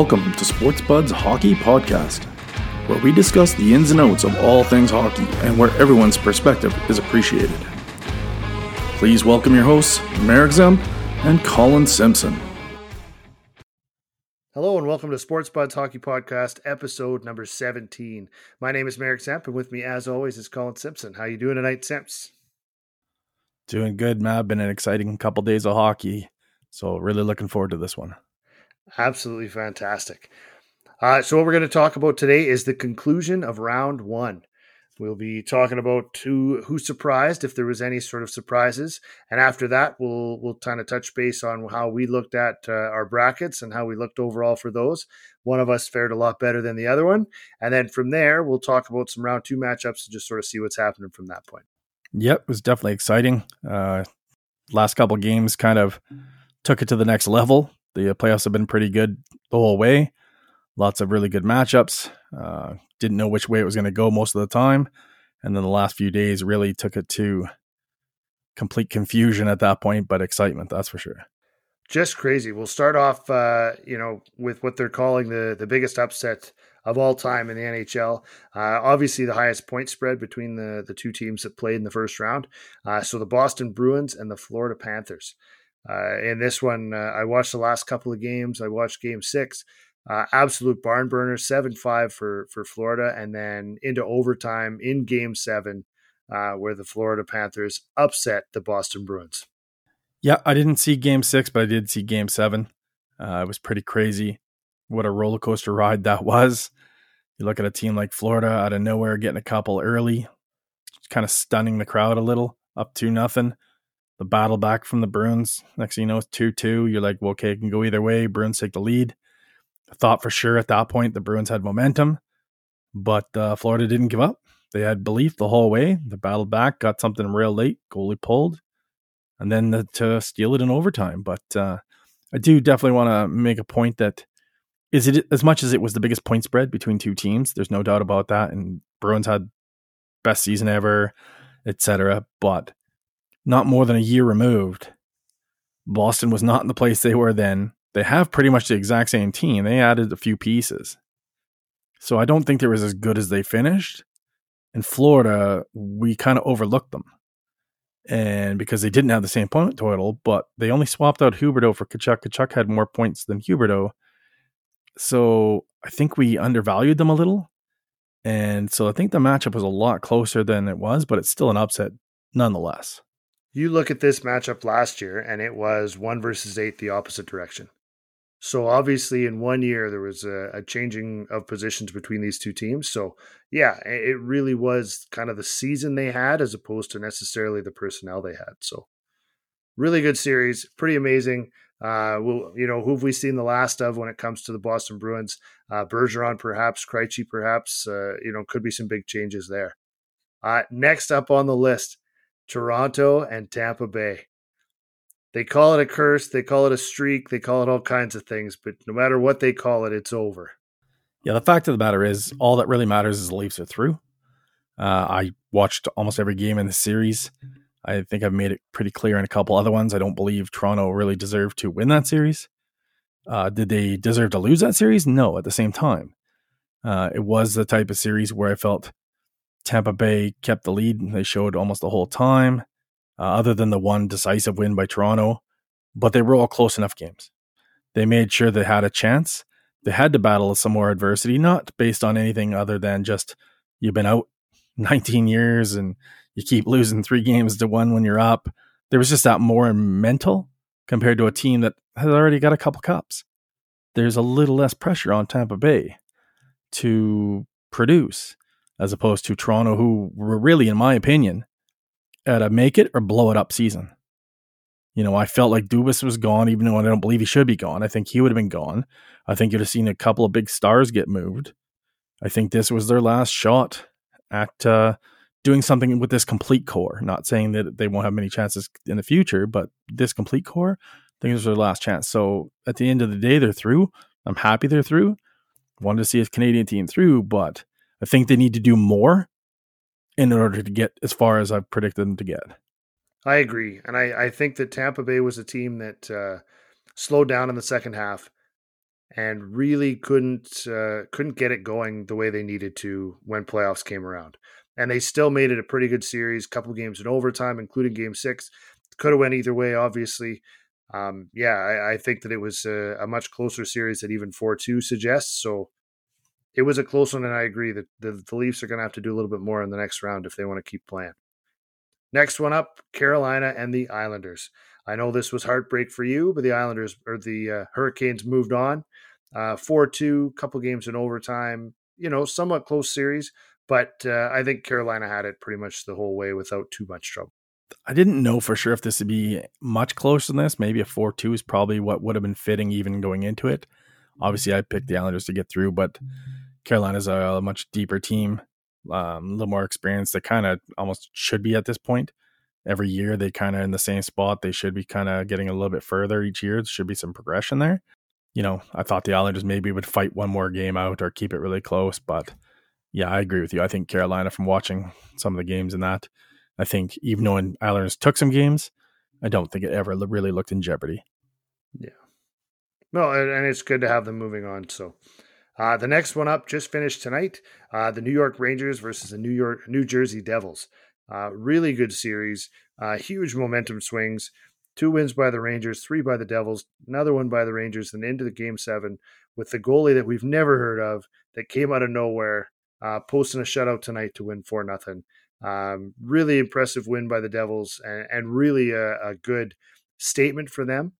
Welcome to Sports Budz Hockey Podcast, where we discuss the ins and outs of all things hockey and where everyone's perspective is appreciated. Please welcome your hosts, Marek Zemp and Colin Simpson. Hello and welcome to Sports Budz Hockey Podcast, episode number 17. My name is Marek Zemp, and with me, as always, is Colin Simpson. How you doing tonight, Simps? Doing good, Matt. Been an exciting couple days of hockey, so really looking forward to this one. Absolutely fantastic. Uh, so, what we're going to talk about today is the conclusion of round one. We'll be talking about who who surprised, if there was any sort of surprises, and after that, we'll we'll kind of touch base on how we looked at uh, our brackets and how we looked overall for those. One of us fared a lot better than the other one, and then from there, we'll talk about some round two matchups and just sort of see what's happening from that point. Yep, it was definitely exciting. Uh, last couple games kind of took it to the next level. The playoffs have been pretty good the whole way. Lots of really good matchups. Uh, didn't know which way it was going to go most of the time. And then the last few days really took it to complete confusion at that point, but excitement, that's for sure. Just crazy. We'll start off, uh, you know, with what they're calling the the biggest upset of all time in the NHL. Uh, obviously, the highest point spread between the the two teams that played in the first round. Uh, so the Boston Bruins and the Florida Panthers. Uh, in this one, uh, I watched the last couple of games. I watched Game Six. Uh, absolute barn burner, seven five for for Florida, and then into overtime in Game Seven, uh, where the Florida Panthers upset the Boston Bruins. Yeah, I didn't see Game Six, but I did see Game Seven. Uh, it was pretty crazy. What a roller coaster ride that was. You look at a team like Florida out of nowhere getting a couple early, kind of stunning the crowd a little, up to nothing. The battle back from the Bruins. Next thing you know, it's two two. You're like, well, okay, it can go either way. Bruins take the lead I thought for sure at that point the Bruins had momentum, but uh, Florida didn't give up. They had belief the whole way. They battled back, got something real late, goalie pulled, and then the, to steal it in overtime. But uh, I do definitely want to make a point that is it as much as it was the biggest point spread between two teams. There's no doubt about that. And Bruins had best season ever, etc. But not more than a year removed. Boston was not in the place they were then they have pretty much the exact same team. They added a few pieces. So I don't think they were as good as they finished. In Florida, we kind of overlooked them. And because they didn't have the same point total, but they only swapped out Huberdeau for Tkachuk. Tkachuk had more points than Huberdeau. So I think we undervalued them a little. And so I think the matchup was a lot closer than it was, but it's still an upset nonetheless. You look at this matchup last year, and it was one versus eight, the opposite direction. So obviously, in one year, there was a, a, changing of positions between these two teams. So yeah, it really was kind of the season they had as opposed to necessarily the personnel they had. So really good series, pretty amazing. Uh, we'll, you know, who have we seen the last of when it comes to the Boston Bruins? Uh, Bergeron, perhaps, Krejci, perhaps. Uh, you know, could be some big changes there. Uh, next up on the list, Toronto and Tampa Bay. They call it a curse, they call it a streak, they call it all kinds of things, but no matter what they call it, it's over. Yeah, the fact of the matter is, all that really matters is the Leafs are through. Uh, I watched almost every game in the series. I think I've made it pretty clear in a couple other ones. I don't believe Toronto really deserved to win that series. Uh, did they deserve to lose that series? No, at the same time. Uh, it was the type of series where I felt Tampa Bay kept the lead. They showed almost the whole time uh, other than the one decisive win by Toronto, but they were all close enough games. They made sure they had a chance. They had to battle some more adversity, not based on anything other than just you've been out 19 years and you keep losing three games to one when you're up. There was just that more mental compared to a team that has already got a couple cups. There's a little less pressure on Tampa Bay to produce as opposed to Toronto, who were really, in my opinion, at a make it or blow it up season. You know, I felt like Dubas was gone, even though I don't believe he should be gone. I think he would have been gone. I think you'd have seen a couple of big stars get moved. I think this was their last shot at uh, doing something with this complete core. Not saying that they won't have many chances in the future, but this complete core, I think this was their last chance. So at the end of the day, they're through. I'm happy they're through. Wanted to see a Canadian team through, but I think they need to do more in order to get as far as I've predicted them to get. I agree, and I, I think that Tampa Bay was a team that uh, slowed down in the second half, and really couldn't uh, couldn't get it going the way they needed to when playoffs came around. And they still made it a pretty good series, couple games in overtime, including Game Six. Could have went either way, obviously. Um, yeah, I, I, think that it was a, a, much closer series than even four two suggests. So it was a close one, and I agree that the, the Leafs are going to have to do a little bit more in the next round if they want to keep playing. Next one up, Carolina and the Islanders. I know this was heartbreak for you, but the Islanders or the uh, Hurricanes moved on. Uh, 4 2, couple games in overtime, you know, somewhat close series, but uh, I think Carolina had it pretty much the whole way without too much trouble. I didn't know for sure if this would be much closer than this. Maybe a 4 2 is probably what would have been fitting even going into it. Obviously, I picked the Islanders to get through, but Carolina's a, a much deeper team, um, a little more experienced. They kind of almost should be at this point every year they kind of in the same spot. They should be kind of getting a little bit further each year. There should be some progression there. You know, I thought the Islanders maybe would fight one more game out or keep it really close, but yeah, I agree with you. I think Carolina, from watching some of the games and that, I think even though Islanders took some games, I don't think it ever really looked in jeopardy. Yeah. No, and it's good to have them moving on. So, uh, the next one up just finished tonight. Uh, the New York Rangers versus the New York New Jersey Devils. Uh, really good series, uh, huge momentum swings. Two wins by the Rangers, three by the Devils, another one by the Rangers, and into the game seven with the goalie that we've never heard of that came out of nowhere, uh, posting a shutout tonight to win four nothing. Um, really impressive win by the Devils, and, and really a, a, good statement for them.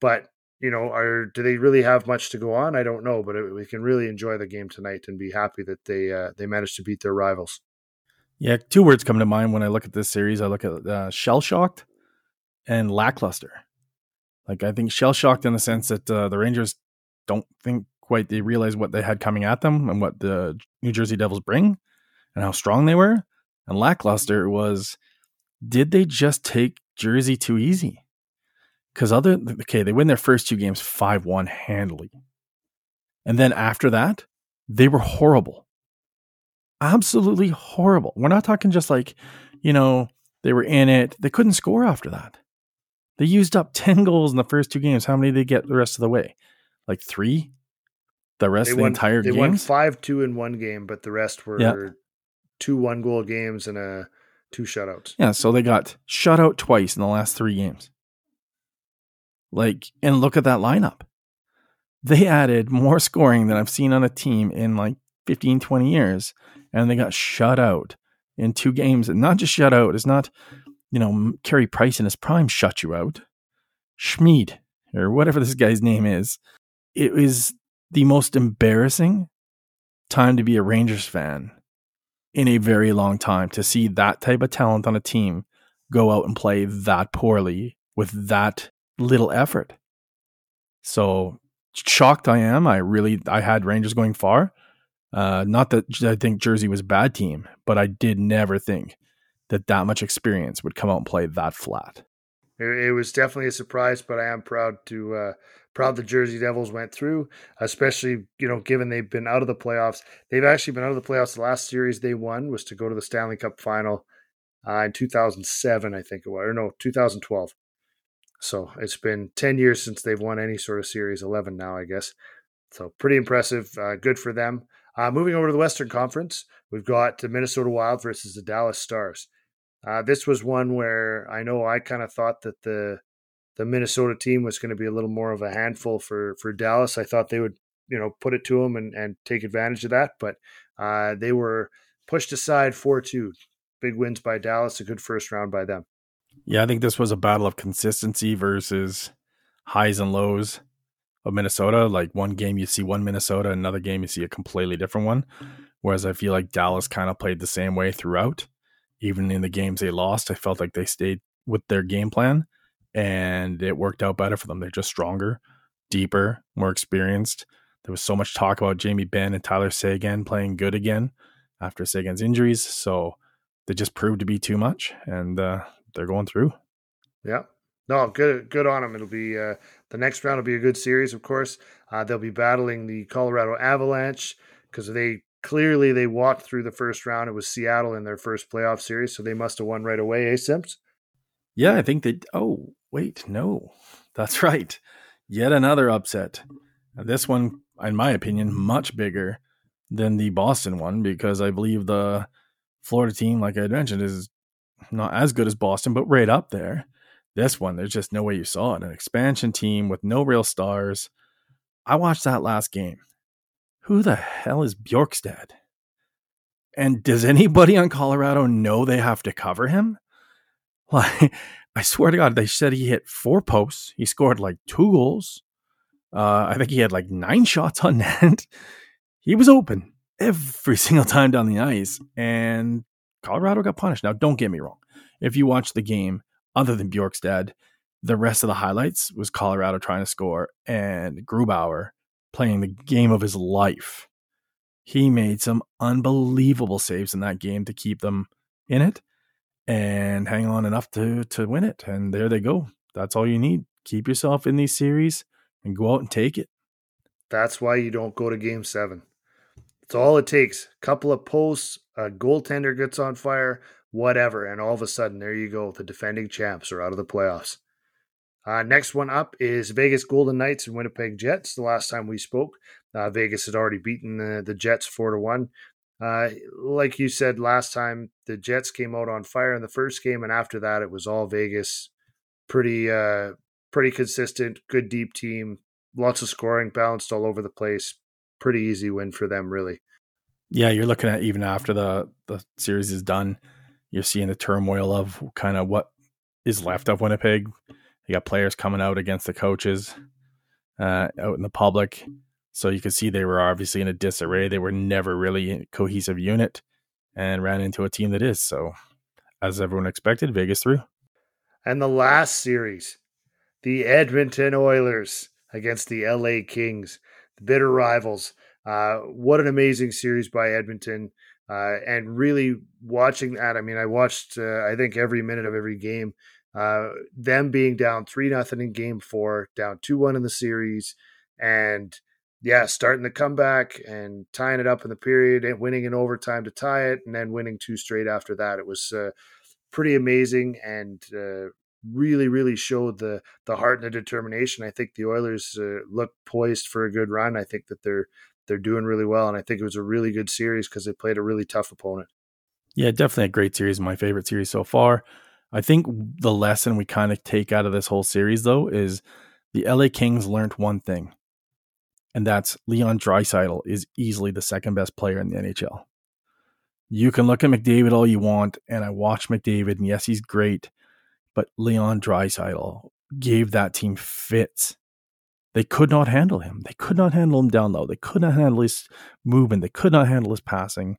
But you know, are do they really have much to go on? I don't know, but it, we can really enjoy the game tonight and be happy that they uh, they managed to beat their rivals. Yeah, two words come to mind when I look at this series. I look at uh, shell shocked and lackluster. Like I think shell shocked in the sense that uh, the Rangers don't think quite they realize what they had coming at them and what the New Jersey Devils bring and how strong they were. And lackluster was did they just take Jersey too easy? Because other okay, they win their first two games five one handily, and then after that they were horrible absolutely horrible. We're not talking just like, you know, they were in it. They couldn't score after that. They used up 10 goals in the first two games. How many did they get the rest of the way? Like three? The rest they of the won, entire They games? won 5 2 in one game, but the rest were yeah. two one goal games and a two shutouts. Yeah, so they got shut out twice in the last three games. Like, and look at that lineup. They added more scoring than I've seen on a team in like 15, 20 years and they got shut out in two games. And not just shut out, it's not, you know, Carey Price in his prime shut you out. Schmid, or whatever this guy's name is. It was the most embarrassing time to be a Rangers fan in a very long time to see that type of talent on a team go out and play that poorly with that little effort. So shocked I am. I really I had Rangers going far. Uh, not that I think Jersey was a bad team, but I did never think that that much experience would come out and play that flat. It, was definitely a surprise, but I am proud to uh, proud the Jersey Devils went through, especially you know given they've been out of the playoffs. They've actually been out of the playoffs. The last series they won was to go to the Stanley Cup final uh, in 2007, I think it was, or no, 2012. So it's been 10 years since they've won any sort of series, 11 now, I guess. So pretty impressive. Uh, good for them. Uh, moving over to the Western Conference, we've got the Minnesota Wild versus the Dallas Stars. Uh, this was one where I know I kind of thought that the the Minnesota team was going to be a little more of a handful for for Dallas. I thought they would you know put it to them and, and take advantage of that, but uh, they were pushed aside four two. Big wins by Dallas, a good first round by them. Yeah, I think this was a battle of consistency versus highs and lows of Minnesota. Like one game you see one Minnesota, another game you see a completely different one. Whereas I feel like Dallas kind of played the same way throughout. Even in the games they lost, I felt like they stayed with their game plan and it worked out better for them. They're just stronger, deeper, more experienced. There was so much talk about Jamie Benn and Tyler Seguin playing good again after Seguin's injuries. So they just proved to be too much and uh, they're going through. Yeah. No, good good on them. It'll be uh, the next round will be a good series, of course. Uh, they'll be battling the Colorado Avalanche because they clearly they walked through the first round. It was Seattle in their first playoff series, so they must have won right away. Eh, Sims? Yeah, I think they. Oh, wait, no, that's right. Yet another upset. This one, in my opinion, much bigger than the Boston one because I believe the Florida team, like I mentioned, is not as good as Boston, but right up there. This one, there's just no way you saw it. An expansion team with no real stars. I watched that last game. Who the hell is Bjorkstrand? And does anybody on Colorado know they have to cover him? Like, I swear to God, they said he hit four posts. He scored like two goals. Uh, I think he had like nine shots on net. he was open every single time down the ice, and Colorado got punished. Now, don't get me wrong. If you watch the game, other than Bjorkstrand, the rest of the highlights was Colorado trying to score and Grubauer playing the game of his life. He made some unbelievable saves in that game to keep them in it and hang on enough to to win it. And there they go. That's all you need. Keep yourself in these series and go out and take it. That's why you don't go to game seven. It's all it takes. A couple of posts, a goaltender gets on fire, whatever, and all of a sudden, there you go. The defending champs are out of the playoffs. Uh, next one up is Vegas Golden Knights and Winnipeg Jets. The last time we spoke, uh, Vegas had already beaten the, the Jets four to one. Uh, like you said last time, the Jets came out on fire in the first game, and after that, it was all Vegas. Pretty, uh, pretty consistent, good deep team, lots of scoring, balanced all over the place. Pretty easy win for them, really. Yeah, you're looking at even after the the series is done, you're seeing the turmoil of kind of what is left of Winnipeg you got players coming out against the coaches uh, out in the public. So you could see they were obviously in a disarray. They were never really a cohesive unit and ran into a team that is. So, as everyone expected, Vegas threw. And the last series, the Edmonton Oilers against the LA Kings, bitter rivals. Uh, what an amazing series by Edmonton. Uh, and really watching that, I mean, I watched, uh, I think, every minute of every game. Uh, them being down three nothing in game four, down two one in the series, and yeah, starting the comeback and tying it up in the period and winning in overtime to tie it, and then winning two straight after that. It was uh, pretty amazing and uh, really, really showed the the heart and the determination. I think the Oilers uh, look poised for a good run. I think that they're they're doing really well, and I think it was a really good series because they played a really tough opponent. Yeah, definitely a great series. My favorite series so far. I think the lesson we kind of take out of this whole series, though, is the LA Kings learned one thing, and that's Leon Draisaitl is easily the second best player in the NHL. You can look at McDavid all you want, and I watch McDavid, and yes, he's great, but Leon Draisaitl gave that team fits. They could not handle him. They could not handle him down low. They could not handle his movement. They could not handle his passing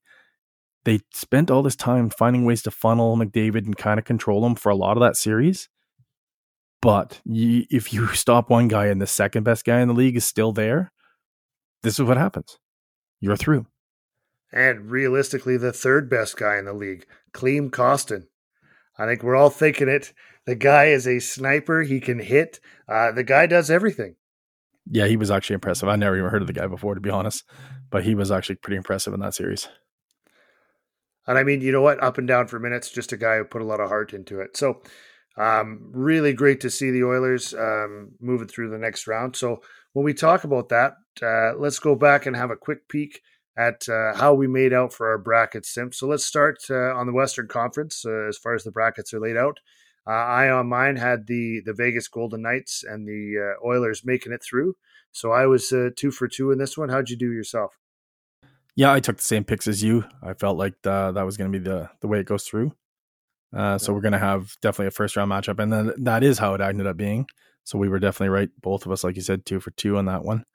they spent all this time finding ways to funnel McDavid and kind of control him for a lot of that series. But you, if you stop one guy and the second best guy in the league is still there, this is what happens. You're through. And realistically, the third best guy in the league, Klim Kostin. I think we're all thinking it. The guy is a sniper. He can hit. Uh, the guy does everything. Yeah, he was actually impressive. I never even heard of the guy before, to be honest, but he was actually pretty impressive in that series. And I mean, you know what? Up and down for minutes, just a guy who put a lot of heart into it. So, um, really great to see the Oilers um, moving through the next round. So, when we talk about that, uh, let's go back and have a quick peek at uh, how we made out for our bracket sim. So, let's start uh, on the Western Conference uh, as far as the brackets are laid out. Uh, I on mine had the the Vegas Golden Knights and the uh, Oilers making it through. So I was two for two in this one. How'd you do yourself? Yeah, I took the same picks as you. I felt like the, that was going to be the the way it goes through. Uh, so we're going to have definitely a first round matchup, and then that is how it ended up being. So we were definitely right, both of us, like you said, two for two on that one.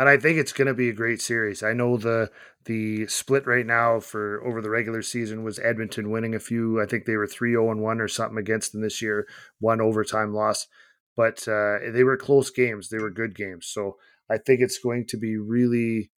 And I think it's going to be a great series. I know the the split right now for over the regular season was Edmonton winning a few. I think they were three zero oh and one or something against them this year, one overtime loss. But uh, they were close games. They were good games. So I think it's going to be really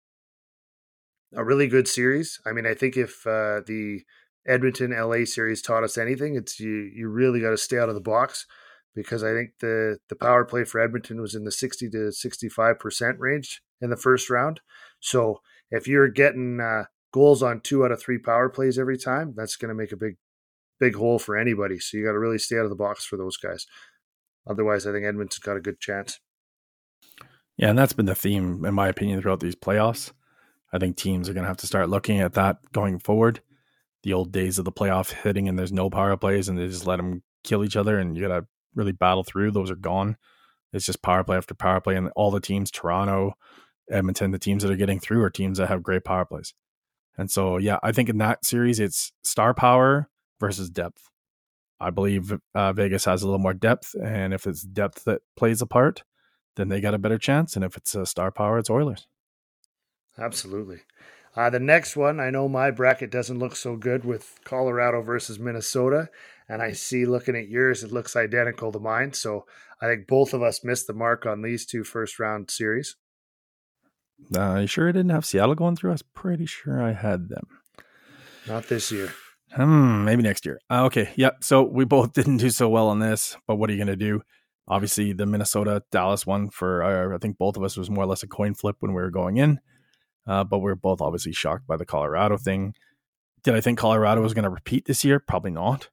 a really good series. I mean, I think if uh, the Edmonton LA series taught us anything, it's you you really got to stay out of the box because I think the the power play for Edmonton was in the 60 to 65% range in the first round. So, if you're getting uh, goals on two out of three power plays every time, that's going to make a big big hole for anybody. So, you got to really stay out of the box for those guys. Otherwise, I think Edmonton's got a good chance. Yeah, and that's been the theme, in my opinion, throughout these playoffs. I think teams are going to have to start looking at that going forward. The old days of the playoff hitting and there's no power plays and they just let them kill each other and you got to really battle through. Those are gone. It's just power play after power play. And all the teams, Toronto, Edmonton, the teams that are getting through are teams that have great power plays. And so, yeah, I think in that series, it's star power versus depth. I believe uh, Vegas has a little more depth. And if it's depth that plays a part, then they got a better chance. And if it's a star power, it's Oilers. Absolutely. Uh, the next one, I know my bracket doesn't look so good with Colorado versus Minnesota. And I see looking at yours, it looks identical to mine. So I think both of us missed the mark on these two first round series. Uh, you sure I didn't have Seattle going through? I was pretty sure I had them. Not this year. Hmm, maybe next year. Uh, okay, yep. So we both didn't do so well on this, but what are you going to do? Obviously, the Minnesota Dallas one for uh, I think both of us was more or less a coin flip when we were going in, uh, but we are both obviously shocked by the Colorado thing. Did I think Colorado was going to repeat this year? Probably not.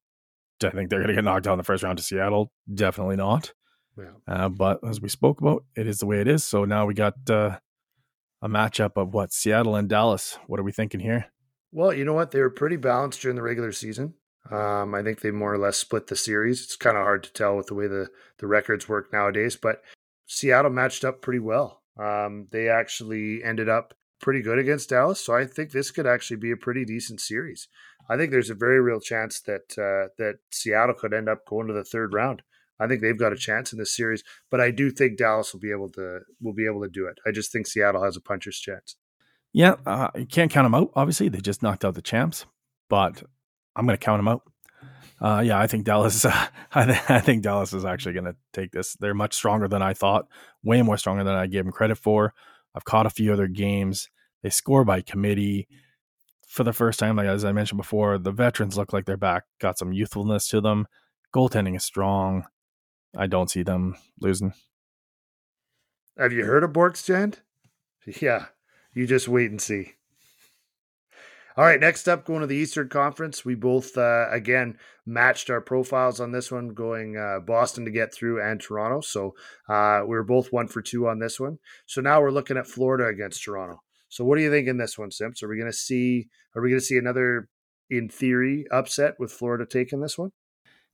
Did I think they're going to get knocked out in the first round to Seattle? Definitely not. Yeah. Uh, but as we spoke about, it is the way it is. So now we got uh, a matchup of what Seattle and Dallas. What are we thinking here? Well, you know what? They were pretty balanced during the regular season. Um, I think they more or less split the series. It's kind of hard to tell with the way the, the records work nowadays, but Seattle matched up pretty well. Um, they actually ended up pretty good against Dallas, so I think this could actually be a pretty decent series. I think there's a very real chance that uh, that Seattle could end up going to the third round. I think they've got a chance in this series, but I do think Dallas will be able to will be able to do it. I just think Seattle has a puncher's chance. Yeah, uh, you can't count them out. Obviously, they just knocked out the champs, but I'm going to count them out. Uh, yeah, I think Dallas. Uh, I, th- I, think Dallas is actually going to take this. They're much stronger than I thought. Way more stronger than I gave them credit for. I've caught a few other games. They score by committee for the first time. Like as I mentioned before, the veterans look like they're back. Got some youthfulness to them. Goaltending is strong. I don't see them losing. Have you heard of Bjorkstrand? Yeah, you just wait and see. All right, next up, going to the Eastern Conference. We both, uh, again, matched our profiles on this one, going uh, Boston to get through and Toronto. So uh, we are both one for two on this one. So now we're looking at Florida against Toronto. So what do you think in this one, Simps? Are we going to see? Are we going to see another, in theory, upset with Florida taking this one?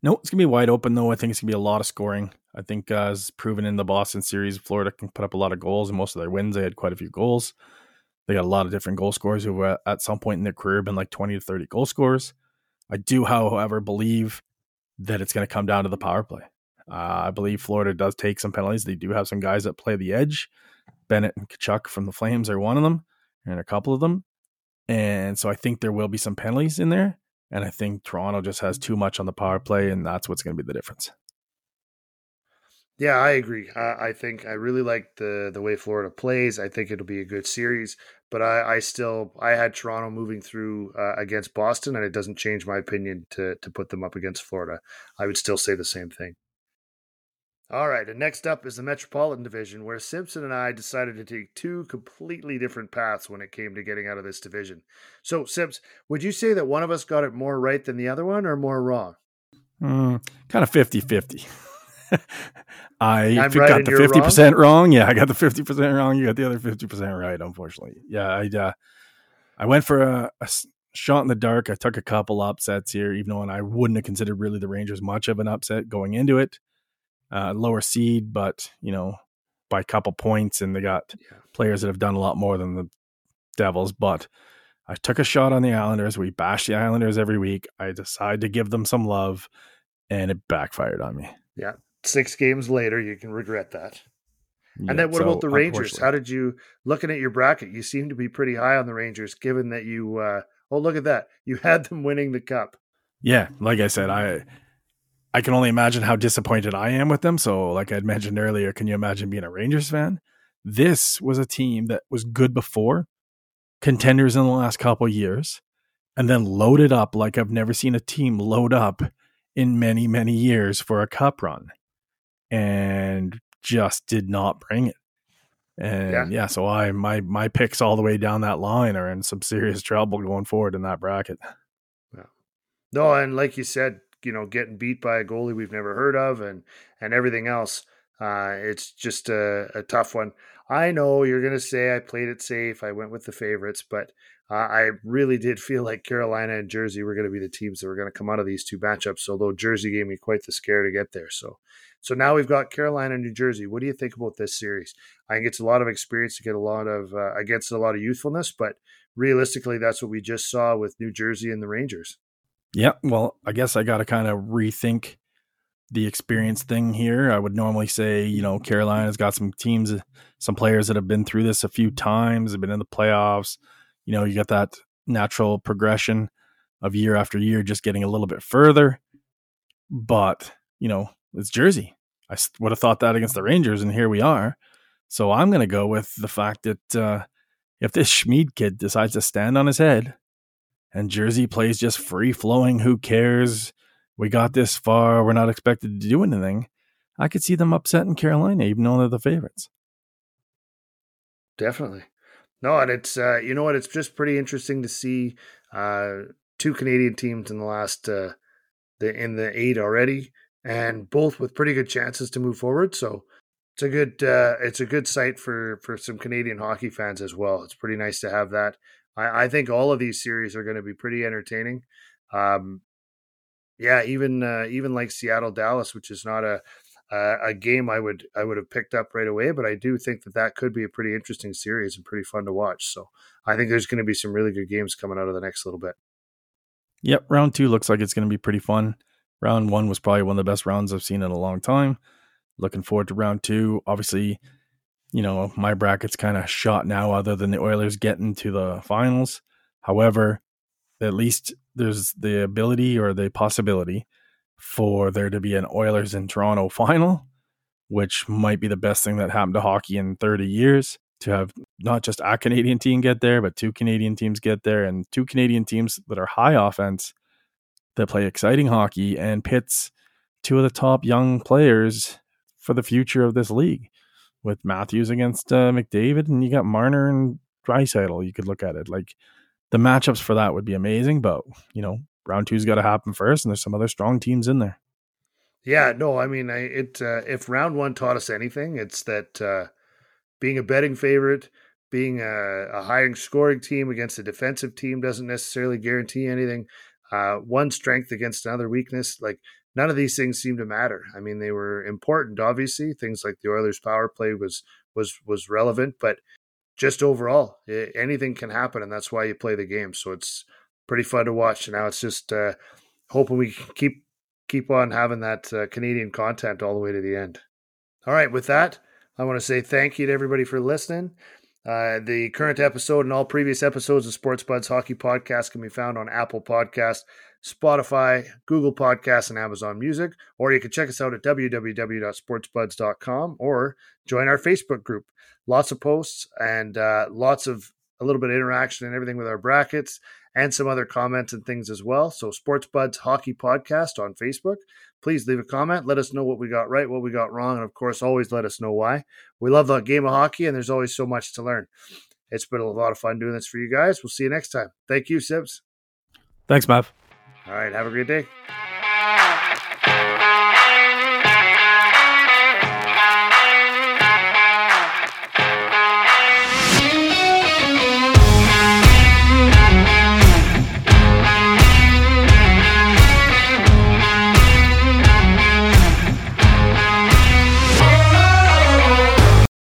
No, it's gonna be wide open though. I think it's gonna be a lot of scoring. I think uh, as proven in the Boston series, Florida can put up a lot of goals, and most of their wins they had quite a few goals. They got a lot of different goal scorers who at some point in their career been like twenty to thirty goal scorers. I do, however, believe that it's going to come down to the power play. Uh, I believe Florida does take some penalties. They do have some guys that play the edge. Bennett and Tkachuk from the Flames are one of them, and a couple of them. And so I think there will be some penalties in there. And I think Toronto just has too much on the power play, and that's what's going to be the difference. Yeah, I agree. I, I, think I really like the the way Florida plays. I think it'll be a good series, but I, I still I had Toronto moving through uh, against Boston, and it doesn't change my opinion to to put them up against Florida. I would still say the same thing. All right, and next up is the Metropolitan Division, where Simpson and I decided to take two completely different paths when it came to getting out of this division. So, Simps, would you say that one of us got it more right than the other one, or more wrong? Mm, kind of 50 50. I right got the 50% wrong? wrong? Yeah, I got the 50% wrong. You got the other 50% right, unfortunately. Yeah, I, uh, I went for a, a shot in the dark. I took a couple upsets here, even though I wouldn't have considered really the Rangers much of an upset going into it uh, lower seed, but you know by a couple points, and they got yeah. players that have done a lot more than the Devils. But I took a shot on the Islanders. We bash the Islanders every week. I decided to give them some love, and it backfired on me. Yeah, six games later, you can regret that. Yeah, and then what so, about the Rangers? How did you looking at your bracket? You seem to be pretty high on the Rangers, given that you. Uh, oh, look at that! You had them winning the cup. Yeah, like I said, I I can only imagine how disappointed I am with them. So, like I mentioned earlier, can you imagine being a Rangers fan? This was a team that was good before, contenders in the last couple years, and then loaded up like I've never seen a team load up in many, many years for a cup run and just did not bring it. And yeah. yeah, so I my my picks all the way down that line are in some serious trouble going forward in that bracket. Yeah. No, and like you said, you know getting beat by a goalie we've never heard of and and everything else Uh, it's just a, a, tough one. I know you're going to say I played it safe. I went with the favorites, but uh, I really did feel like Carolina and Jersey were going to be the teams that were going to come out of these two matchups. Although Jersey gave me quite the scare to get there. So, so now we've got Carolina and New Jersey. What do you think about this series? I think it's a lot of experience to get a lot of uh, against a lot of youthfulness, but realistically, that's what we just saw with New Jersey and the Rangers. Yeah, well, I guess I got to kind of rethink the experience thing here. I would normally say, you know, Carolina's got some teams, some players that have been through this a few times, have been in the playoffs. You know, you got that natural progression of year after year, just getting a little bit further. But, you know, it's Jersey. I would have thought that against the Rangers, and here we are. So I'm going to go with the fact that uh, if this Schmid kid decides to stand on his head and Jersey plays just free flowing, who cares? we got this far. We're not expected to do anything. I could see them upsetting Carolina, even though they're the favorites. Definitely. No, and it's uh, you know what? It's just pretty interesting to see uh, two Canadian teams in the last uh, the in the eight already, and both with pretty good chances to move forward. So it's a good uh, it's a good sight for for some Canadian hockey fans as well. It's pretty nice to have that. I, I think all of these series are going to be pretty entertaining. Um, yeah, even uh, even like Seattle Dallas, which is not a a game I would I would have picked up right away, but I do think that that could be a pretty interesting series and pretty fun to watch. So I think there's going to be some really good games coming out of the next little bit. Yep, round two looks like it's going to be pretty fun. Round one was probably one of the best rounds I've seen in a long time. Looking forward to round two. Obviously, you know my bracket's kind of shot now, other than the Oilers getting to the finals. However, at least there's the ability or the possibility for there to be an Oilers in Toronto final, which might be the best thing that happened to hockey in 30 years. To have not just a Canadian team get there, but two Canadian teams get there, and two Canadian teams that are high offense that play exciting hockey and pits two of the top young players for the future of this league with Matthews against uh, McDavid, and you got Marner and Draisaitl. You could look at it like the matchups for that would be amazing. But you know, round two's got to happen first, and there's some other strong teams in there. Yeah, no, I mean, I, it uh, if round one taught us anything, it's that uh, being a betting favorite, being a, a high scoring team against a defensive team doesn't necessarily guarantee anything. Uh, one strength against another weakness, like none of these things seem to matter. I mean, they were important, obviously. Things like the Oilers' power play was was was relevant, but just overall, anything can happen, and that's why you play the game. So it's pretty fun to watch. And Now it's just uh, hoping we keep keep on having that uh, Canadian content all the way to the end. All right, with that, I want to say thank you to everybody for listening. Uh, the current episode and all previous episodes of Sports Budz Hockey Podcast can be found on Apple Podcast, Spotify, Google Podcasts, and Amazon Music. Or you can check us out at www.sportsbudz.com or join our Facebook group lots of posts and uh, lots of a little bit of interaction and everything with our brackets and some other comments and things as well. So, Sports Budz Hockey Podcast on Facebook. Please leave a comment. Let us know what we got right, what we got wrong, and of course, always let us know why. We love the game of hockey, and there's always so much to learn. It's been a lot of fun doing this for you guys. We'll see you next time. Thank you, Sips. Thanks, Mav. All right. Have a great day.